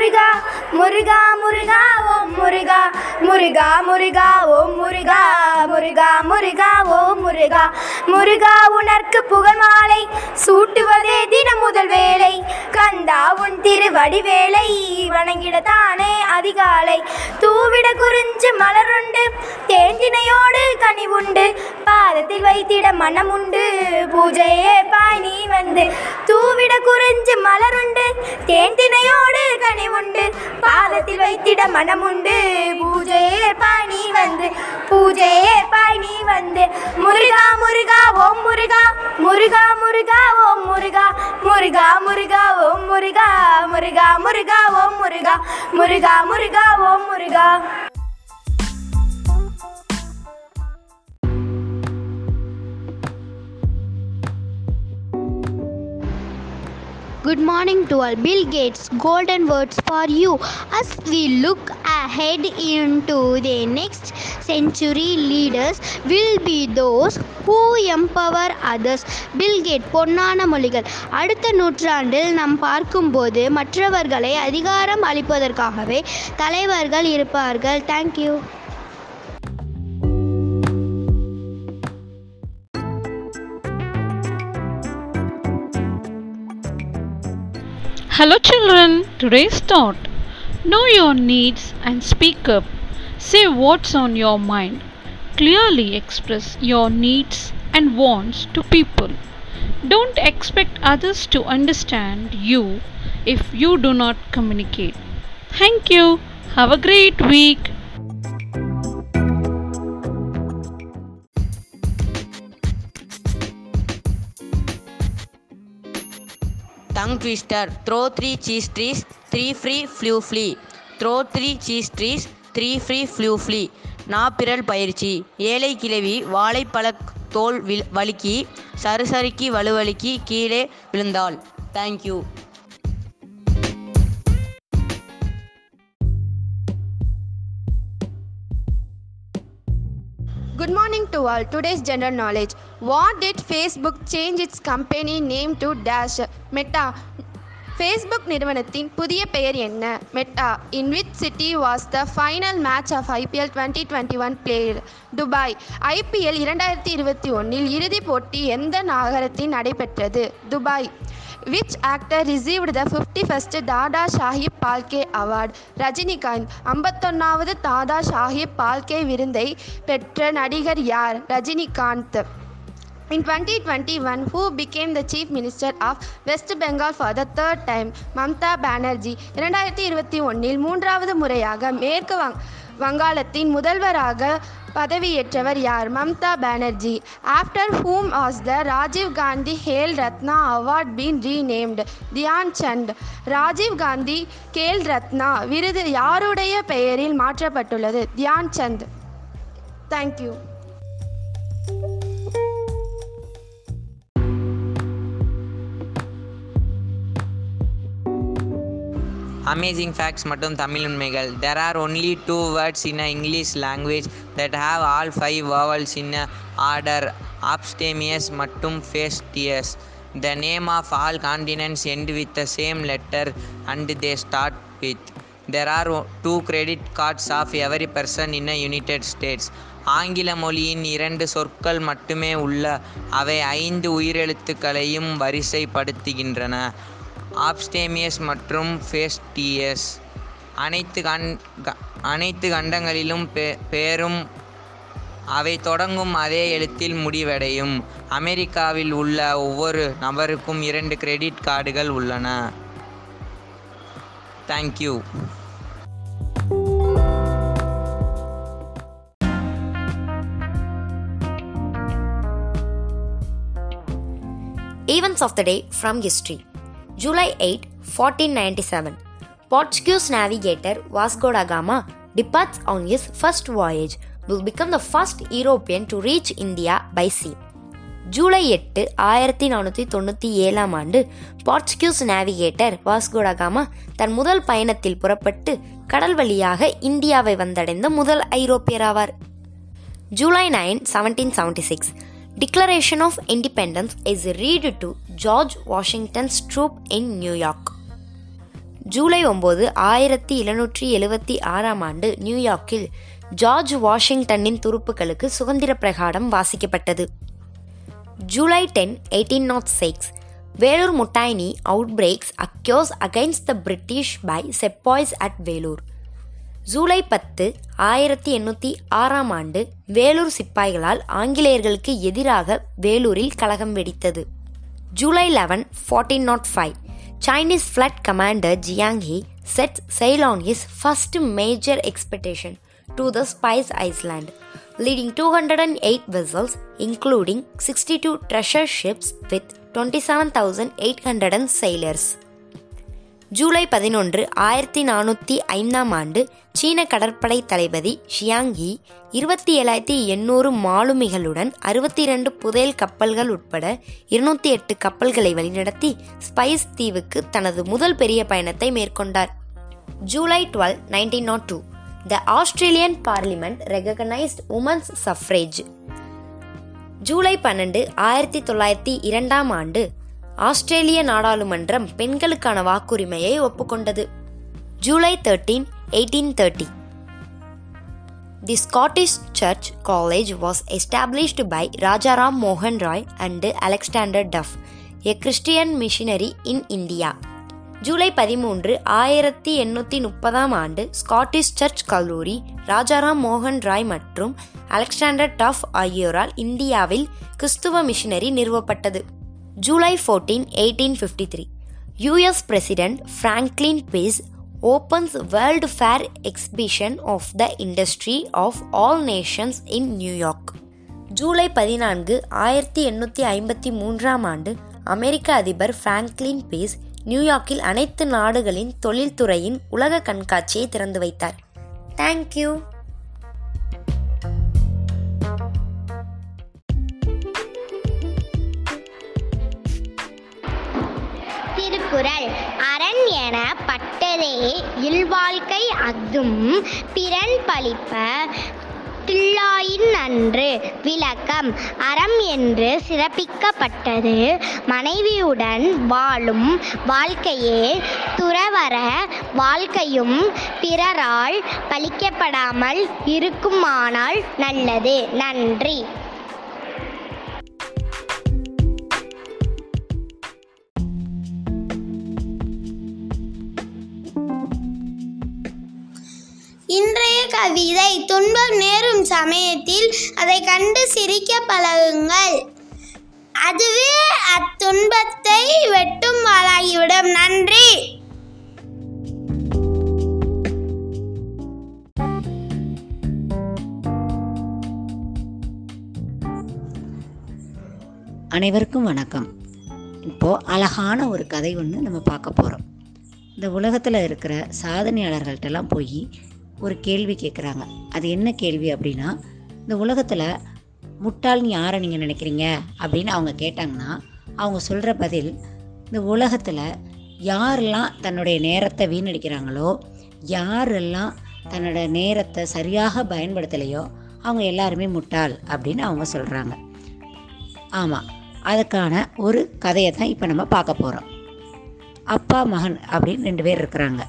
முருகா முருகா முருகா ஓம் முருகா. முருகா முருகா ஓம் முருகா. முருகா முருகா ஓம் முருகா. முருகா உனர்க்கு புகழ் மாலை. சூட்டுவதே தினம் முதல் வேலை கந்தா உன் திருவடிவேலை வணங்கிடத்தானே அதிகாலை. தூவிட குறிஞ்சு மலருண்டு. தேந்தினையோடு கனிவுண்டு பாதத்தில் வைத்திட மனம் உண்டு பூஜையே பாய் நீ வந்து. தூவிட குறிஞ்சு மலருண்டு. தேந்தினையோடு உண்டு. பாதத்தில் வைத்திட மனமுண்டு. பூஜையே பாய் நீ வந்து. பூஜையே பாய் நீ வந்து. Muruga Muruga Om Muruga. Muruga Muruga Om Muruga. Muruga Muruga Om Muruga. Muruga Muruga Om Muruga. Muruga Muruga Om Muruga. Good morning to all. Bill Gates' golden words for you as we look ahead into the next century. Leaders will be those who empower others. Bill Gates பொன்னான மொழிகள் அடுத்த நூற்றாண்டில் நாம் பார்க்கும்போது மற்றவர்களை அதிகாரம் அளிப்பதற்காகவே தலைவர்கள் இருப்பார்கள் thank you Hello, children. Today's thought Know your needs and speak up. Say what's on your mind. Clearly express your needs and wants to people. Don't expect others to understand you if you do not communicate. Thank you. Have a great week. Tongue twister throw three cheese trees three free flew flea throw three cheese trees three free flew flea நாப்பிரல் பயிற்சி ஏழை கிழவி வாழைப்பழ தோல் will வலுக்கி சருசருக்கி வலுவலுக்கி கீழே விழுந்தாள் thank you Good morning to all. Today's general knowledge. What did Facebook change its company name to dash Meta? Facebook நிறுவனத்தின் புதிய பெயர் என்ன? Meta in which city was the final match of IPL twenty twenty one player Dubai IPL இரண்டாயிரத்தி இருபத்தி ஒன்றில் இறுதிப் போட்டி எந்த நகரத்தில் நடைபெற்றது? Dubai which actor received the fifty first Dada Sahib Phalke award Rajinikanth ஐம்பத்தொன்னாவது தாதா சாஹிப் பால்கே விருதை பெற்ற நடிகர் யார்? Rajinikanth In 2021, who became the Chief Minister of West Bengal for the third time? Mamata Banerjee இரண்டாயிரத்தி இருபத்தி ஒன்றில் மூன்றாவது முறையாக மேற்கு வங் வங்காளத்தின் முதல்வராக பதவியேற்றவர் யார்? Mamata Banerjee after whom has the Rajiv Gandhi Khel Ratna award been renamed Dhyan Chand Rajiv Gandhi Khel Ratna விருது யாருடைய பெயரில் மாற்றப்பட்டுள்ளது? Dhyan Chand thank you amazing facts மற்றும் தமிழ் உண்மைகள். There are only two words in a English language that have all five vowels in a order abstemious மற்றும் facetious the name of all continents end with the same letter and they start with the are two credit cards of every person in a United States ஆங்கில மொழியின் இரண்டு சொற்கள் மட்டுமே உள்ள அவை ஐந்து உயிரெழுத்துக்களையும் வரிசைப்படுத்துகின்றன. ஆப்ஸ்டேமியஸ் மற்றும் ஃபேஸ்டியஸ். அனைத்து கண் க- அனைத்து கண்டங்களிலும் பெ பெயரும் அவை தொடங்கும் அதே எழுத்தில் முடிவடையும். அமெரிக்காவில் உள்ள ஒவ்வொரு நபருக்கும் இரண்டு கிரெடிட் கார்டுகள் உள்ளன. Thank you Events of the day from history. July eight 1497, Portuguese seven Vasco da Gama departs on his first voyage, will become the first European to reach India by sea. ஜூலை எட்டு ஆயிரத்தி நானூற்றி தொண்ணூற்றி ஏழாம் ஆண்டு போர்ச்சுகியூஸ் navigator Vasco da Gama தன் முதல் பயணத்தில் புறப்பட்டு கடல் வழியாக இந்தியாவை வந்தடைந்த முதல் ஐரோப்பியர் ஆவார் July nine seventeen seventy six Declaration of Independence is read to George Washington's troop in New York. July ஒம்பது ஆயிரத்தி எழுநூற்றி எழுவத்தி ஆறாம் ஆண்டு நியூயார்க்கில் ஜார்ஜ் வாஷிங்டனின் துருப்புக்களுக்கு சுதந்திர பிரகாரம் வாசிக்கப்பட்டது July ten eighteen naught six Vellore mutiny outbreaks across against the British by sepoys at Vellore July பத்து ஆயிரத்தி எண்ணூற்றி ஆறாம் ஆண்டு வேலூர் சிப்பாய்களால் ஆங்கிலேயர்களுக்கு எதிராக வேலூரில் கலகம் வெடித்தது July eleven fourteen nought five Chinese fleet commander ஜியாங்ஹி set sail on his first major expedition to the Spice Islands leading two hundred and eight vessels including sixty two treasure ships with twenty seven thousand eight hundred and sailors July பதினொன்று ஆயிரத்தி நானூற்றி ஐந்தாம் ஆண்டு சீன கடற்படை தளபதி ஷியாங்கி இருபத்தி ஏழாயிரத்தி எண்ணூறு மாலுமிகளுடன் அறுபத்தி இரண்டு புதையல் கப்பல்கள் உட்பட இருநூத்தி எட்டு கப்பல்களை வழிநடத்தி ஸ்பைஸ் தீவுக்கு தனது முதல் பெரிய பயணத்தை மேற்கொண்டார். July twelve nineteen nought two the Australian parliament recognised women's suffrage. July பன்னெண்டு ஆயிரத்தி தொள்ளாயிரத்தி இரண்டாம் ஆண்டு ஆஸ்திரேலிய நாடாளுமன்றம் பெண்களுக்கான வாக்குரிமையை ஒப்புக்கொண்டது. July thirteen eighteen thirty the Scottish church college was established by Rajaram மோகன் Roy and Alexander Duff a Christian missionary in India July பதிமூன்று ஆயிரத்தி எண்ணூற்றி முப்பதாம் ஆண்டு ஸ்காட்டிஷ் சர்ச் கல்லூரி ராஜாராம் மோகன் ராய் மற்றும் அலெக்சாண்டர் டஃப் ஆகியோரால் இந்தியாவில் கிறிஸ்துவ மிஷினரி நிறுவப்பட்டது. July fourteen eighteen fifty three US president Franklin Pierce opens world fair exhibition of the industry of all nations in New York July பதினான்கு ஆயிரத்தி எண்ணூற்றி ஐம்பத்தி மூன்றாம் ஆண்டு அமெரிக்க அதிபர் ஃப்ராங்க்லின் பேஸ் நியூயார்க்கில் அனைத்து நாடுகளின் தொழில்துறையின் உலக கண்காட்சியை திறந்து வைத்தார். தேங்க்யூ பட்டதே இல்வாழ்க்கை அஃதும் பிறன் பழிப்ப தில்லாயின் அன்று விளக்கம் அறம் என்று சிறப்பிக்கப்பட்டது. மனைவியுடன் வாழும் வாழ்க்கையே துறவற வாழ்க்கையும் பிறரால் பழிக்கப்படாமல் இருக்குமானால் நல்லது. நன்றி. இன்றைய கவிதை துன்பம் நேரும் சமயத்தில் அதை கண்டு சிரிக்க பழகுங்கள். அதுவே அத்துன்பத்தை வெட்டும் வாளாகிவிடும். நன்றி. அனைவருக்கும் வணக்கம். இப்போது அழகான ஒரு கதை ஒன்று நம்ம பார்க்க போகிறோம் இந்த உலகத்தில் இருக்கிற சாதனையாளர்கள்ட்டெல்லாம் போய் ஒரு கேள்வி கேட்குறாங்க அது என்ன கேள்வி அப்படின்னா இந்த உலகத்தில் முட்டாள்னு யாரை நீங்கள் நினைக்கிறீங்க? அப்படின்னு அவங்க கேட்டாங்கன்னா அவங்க சொல்கிற பதில் இந்த உலகத்தில் யாரெல்லாம் தன்னுடைய நேரத்தை வீணடிக்கிறாங்களோ யாரெல்லாம் தன்னோட நேரத்தை சரியாக பயன்படுத்தலையோ அவங்க எல்லாருமே முட்டாள் அப்படின்னு அவங்க சொல்கிறாங்க ஆமாம் அதுக்கான ஒரு கதையை தான் இப்போ நம்ம பார்க்க போகிறோம் அப்பா மகன் அப்படின்னு ரெண்டு பேர் இருக்கிறாங்க.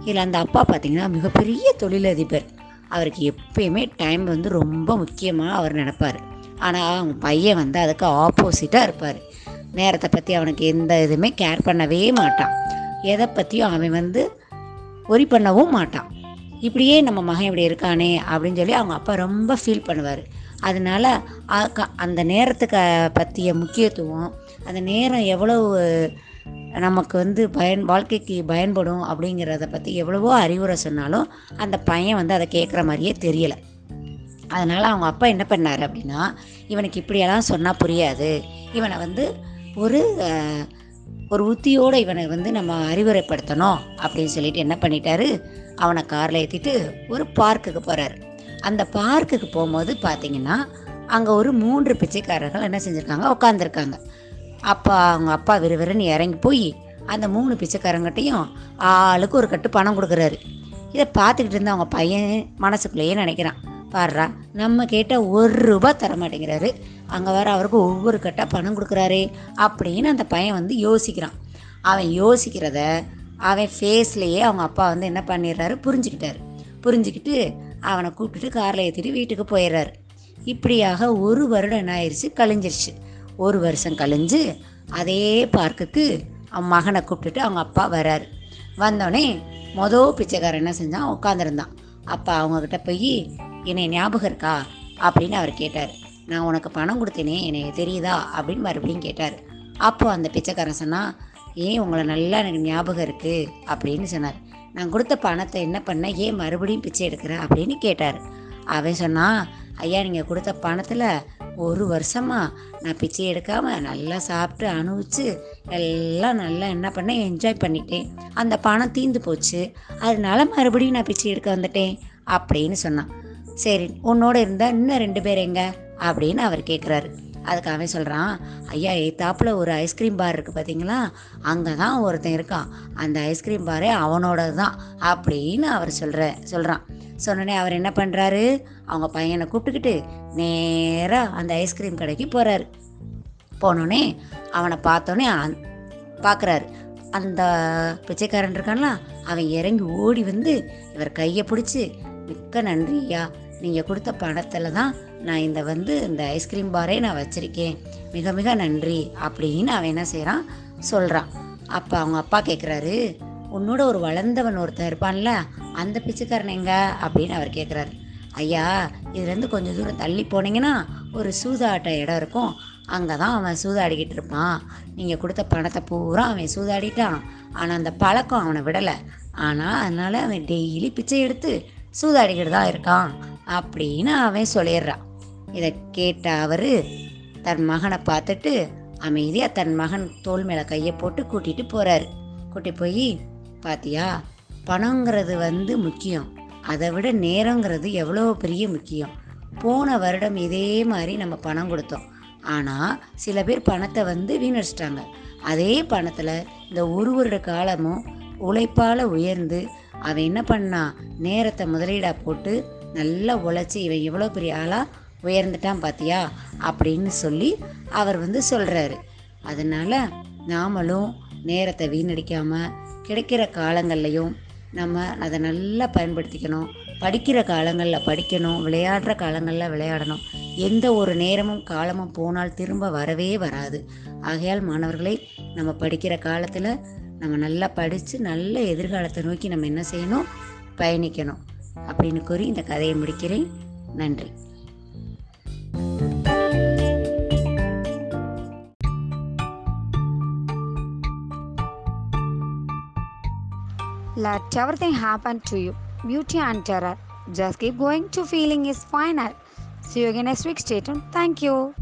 இதில் அந்த அப்பா பார்த்திங்கன்னா மிகப்பெரிய தொழிலதிபர். அவருக்கு எப்பயுமே டைம் வந்து ரொம்ப முக்கியமாக அவர் நினைப்பார். ஆனால் அவங்க பையன் வந்து அதுக்கு ஆப்போசிட்டாக இருப்பார். நேரத்தை பற்றி அவனுக்கு எந்த இதுவுமே கேர் பண்ணவே மாட்டான். எதை பற்றியும் அவன் வந்து ஒரி பண்ணவும் மாட்டான். இப்படியே நம்ம மகன் இப்படி இருக்கானே அப்படின்னு சொல்லி அவங்க அப்பா ரொம்ப ஃபீல் பண்ணுவார். அதனால அந்த நேரத்துக்கு பற்றிய முக்கியத்துவம் அந்த நேரம் எவ்வளவு நமக்கு வந்து பயன் வாழ்க்கைக்கு பயன்படும் அப்படிங்கிறத பற்றி எவ்வளவோ அறிவுரை சொன்னாலும் அந்த பையன் வந்து அதை கேட்குற மாதிரியே தெரியலை. அதனால் அவங்க அப்பா என்ன பண்ணார் அப்படின்னா இவனுக்கு இப்படியெல்லாம் சொன்னால் புரியாது. இவனை வந்து ஒரு ஒரு உத்தியோடு இவனை வந்து நம்ம அறிவுரைப்படுத்தணும் அப்படின்னு சொல்லிட்டு என்ன பண்ணிட்டாரு? அவனை காரில் ஏற்றிட்டு ஒரு பார்க்குக்கு போகிறாரு அந்த பார்க்குக்கு போகும்போது பார்த்தீங்கன்னா அங்கே ஒரு மூன்று பிச்சைக்காரர்கள் என்ன செஞ்சுருக்காங்க? உட்காந்துருக்காங்க அப்பா அவங்க அப்பா விறுவிறுன்னு இறங்கி போய் அந்த மூணு பிச்சைக்காரங்கிட்டையும் ஆளுக்கு ஒரு கட்டு பணம் கொடுக்குறாரு. இதை பார்த்துக்கிட்டு இருந்த அவங்க பையன் மனசுக்குள்ளேயே நினைக்கிறான். பாடுறா நம்ம கேட்டால் ஒரு ரூபா தர மாட்டேங்கிறாரு. அங்கே வேறு அவருக்கு ஒவ்வொரு கட்டாக பணம் கொடுக்குறாரு அப்படின்னு அந்த பையன் வந்து யோசிக்கிறான். அவன் யோசிக்கிறத அவன் ஃபேஸ்லேயே அவங்க அப்பா வந்து என்ன பண்ணிடுறாரு? புரிஞ்சுக்கிட்டாரு. புரிஞ்சுக்கிட்டு அவனை கூப்பிட்டுட்டு காரில் ஏற்றிட்டு வீட்டுக்கு போயிடுறாரு. இப்படியாக ஒரு வருடம் என்ன ஆயிடுச்சு கழிஞ்சிருச்சு. ஒரு வருஷம் கழிஞ்சு அதே பார்க்குக்கு அவன் மகனை கூப்பிட்டுட்டு அவங்க அப்பா வராரு. வந்தோடனே மொதல் பிச்சைக்காரன் என்ன செஞ்சான்? உட்காந்துருந்தான் அப்பா அவங்கக்கிட்ட போய் என்னை ஞாபகம் இருக்கா? அப்படின்னு அவர் கேட்டார். நான் உனக்கு பணம் கொடுத்தேனே எனக்கு தெரியுதா? அப்படின்னு மறுபடியும் கேட்டார். அப்போ அந்த பிச்சைக்காரன் சொன்னால் ஏன் உங்களை நல்லா எனக்கு ஞாபகம் இருக்குது அப்படின்னு சொன்னார். நான் கொடுத்த பணத்தை என்ன பண்ண ஏன் மறுபடியும் பிச்சை எடுக்கிற? அப்படின்னு கேட்டார். அவன் சொன்னான் ஐயா நீங்கள் கொடுத்த பணத்தில் ஒரு வருஷமாக நான் பிச்சை எடுக்காமல் நல்லா சாப்பிட்டு அனுபவிச்சு எல்லாம் நல்லா என்ன பண்ணேன் என்ஜாய் பண்ணிட்டேன். அந்த பணம் தீந்து போச்சு. அதனால மறுபடியும் நான் பிச்சை எடுக்க வந்துட்டேன் அப்படின்னு சொன்னான். சரி உன்னோட இருந்தால் இன்னும் ரெண்டு பேர் எங்க? அப்படின்னு அவர் கேட்குறாரு அதுக்கு அவன் சொல்கிறான் ஐயா எத்தாப்புல ஒரு ஐஸ்கிரீம் பார் இருக்குது பார்த்தீங்களா அங்கே தான் ஒருத்தன் இருக்கான். அந்த ஐஸ்கிரீம் பாரே அவனோடது தான் அப்படின்னு அவர் சொல்கிற சொல்கிறான் சொன்னோடனே அவர் என்ன பண்ணுறாரு அவங்க பையனை கூப்பிட்டுக்கிட்டு நேராக அந்த ஐஸ்கிரீம் கடைக்கு போகிறாரு போனோடனே அவனை பார்த்தோன்னே பார்க்குறாரு அந்த பிச்சைக்காரன் இருக்கான்ல அவன் இறங்கி ஓடி வந்து இவர் கையை பிடிச்சி மிக்க நன்றியா நீங்கள் கொடுத்த பணத்தில் தான் நான் இந்த வந்து இந்த ஐஸ்கிரீம் பாரே நான் வச்சுருக்கேன். மிக மிக நன்றி அப்படின்னு அவன் என்ன செய்கிறான் சொல்கிறான் அப்போ அவங்க அப்பா கேட்குறாரு உன்னோட ஒரு வளர்ந்தவன் ஒருத்தன் இருப்பான்ல அந்த பிச்சைக்காரன் எங்க அப்படின்னு அவர் கேட்குறாரு ஐயா இதுலேருந்து கொஞ்சம் தூரம் தள்ளி போனீங்கன்னா ஒரு சூதாட்ட இடம் இருக்கும். அங்கே தான் அவன் சூதாடிக்கிட்டு இருப்பான். நீங்கள் கொடுத்த பணத்தை பூரா அவன் சூதாடிட்டான். ஆனால் அந்த பழக்கம் அவனை விடலை. ஆனால் அதனால் அவன் டெய்லி பிச்சை எடுத்து சூதாடிக்கிட்டு தான் இருக்கான் அப்படின்னு அவன் சொல்லிடுறான். இதை கேட்ட அவர் தன் மகனை பார்த்துட்டு அமைதியாக தன் மகன் தோல் மேலே கையை போட்டு கூட்டிகிட்டு போகிறாரு கூட்டி போய் பாத்தியா? பணங்கிறது வந்து முக்கியம். அதை விட நேரங்கிறது எவ்வளோ பெரிய முக்கியம். போன வருடம் இதே மாதிரி நம்ம பணம் கொடுத்தோம். ஆனால் சில பேர் பணத்தை வந்து வீணடிச்சிட்டாங்க. அதே பணத்தில் இந்த ஒரு வருட காலமும் உழைப்பால் உயர்ந்து அவன் என்ன பண்ணான் நேரத்தை முதலீடாக போட்டு நல்லா உழைச்சி இவன் எவ்வளோ பெரிய ஆளாக உயர்ந்துட்டான் பாத்தியா? அப்படின்னு சொல்லி அவர் வந்து சொல்கிறாரு அதனால் நாமளும் நேரத்தை வீணடிக்காமல் கிடைக்கிற காலங்கள்லையும் நம்ம அதை நல்லா பயன்படுத்திக்கணும். படிக்கிற காலங்களில் படிக்கணும் விளையாடுற காலங்களில் விளையாடணும். எந்த ஒரு நேரமும் காலமும் போனால் திரும்ப வரவே வராது. ஆகையால் மாணவர்களை நம்ம படிக்கிற காலத்தில் நம்ம நல்லா படித்து நல்ல எதிர்காலத்தை நோக்கி நம்ம என்ன செய்யணும்? பயணிக்கணும். அப்படின்னு கூறி இந்த கதையை முடிக்கிறேன். நன்றி. Let everything happen to you. Beauty and terror. Just keep going to feeling is final. See you again next week. Stay tuned. Thank you.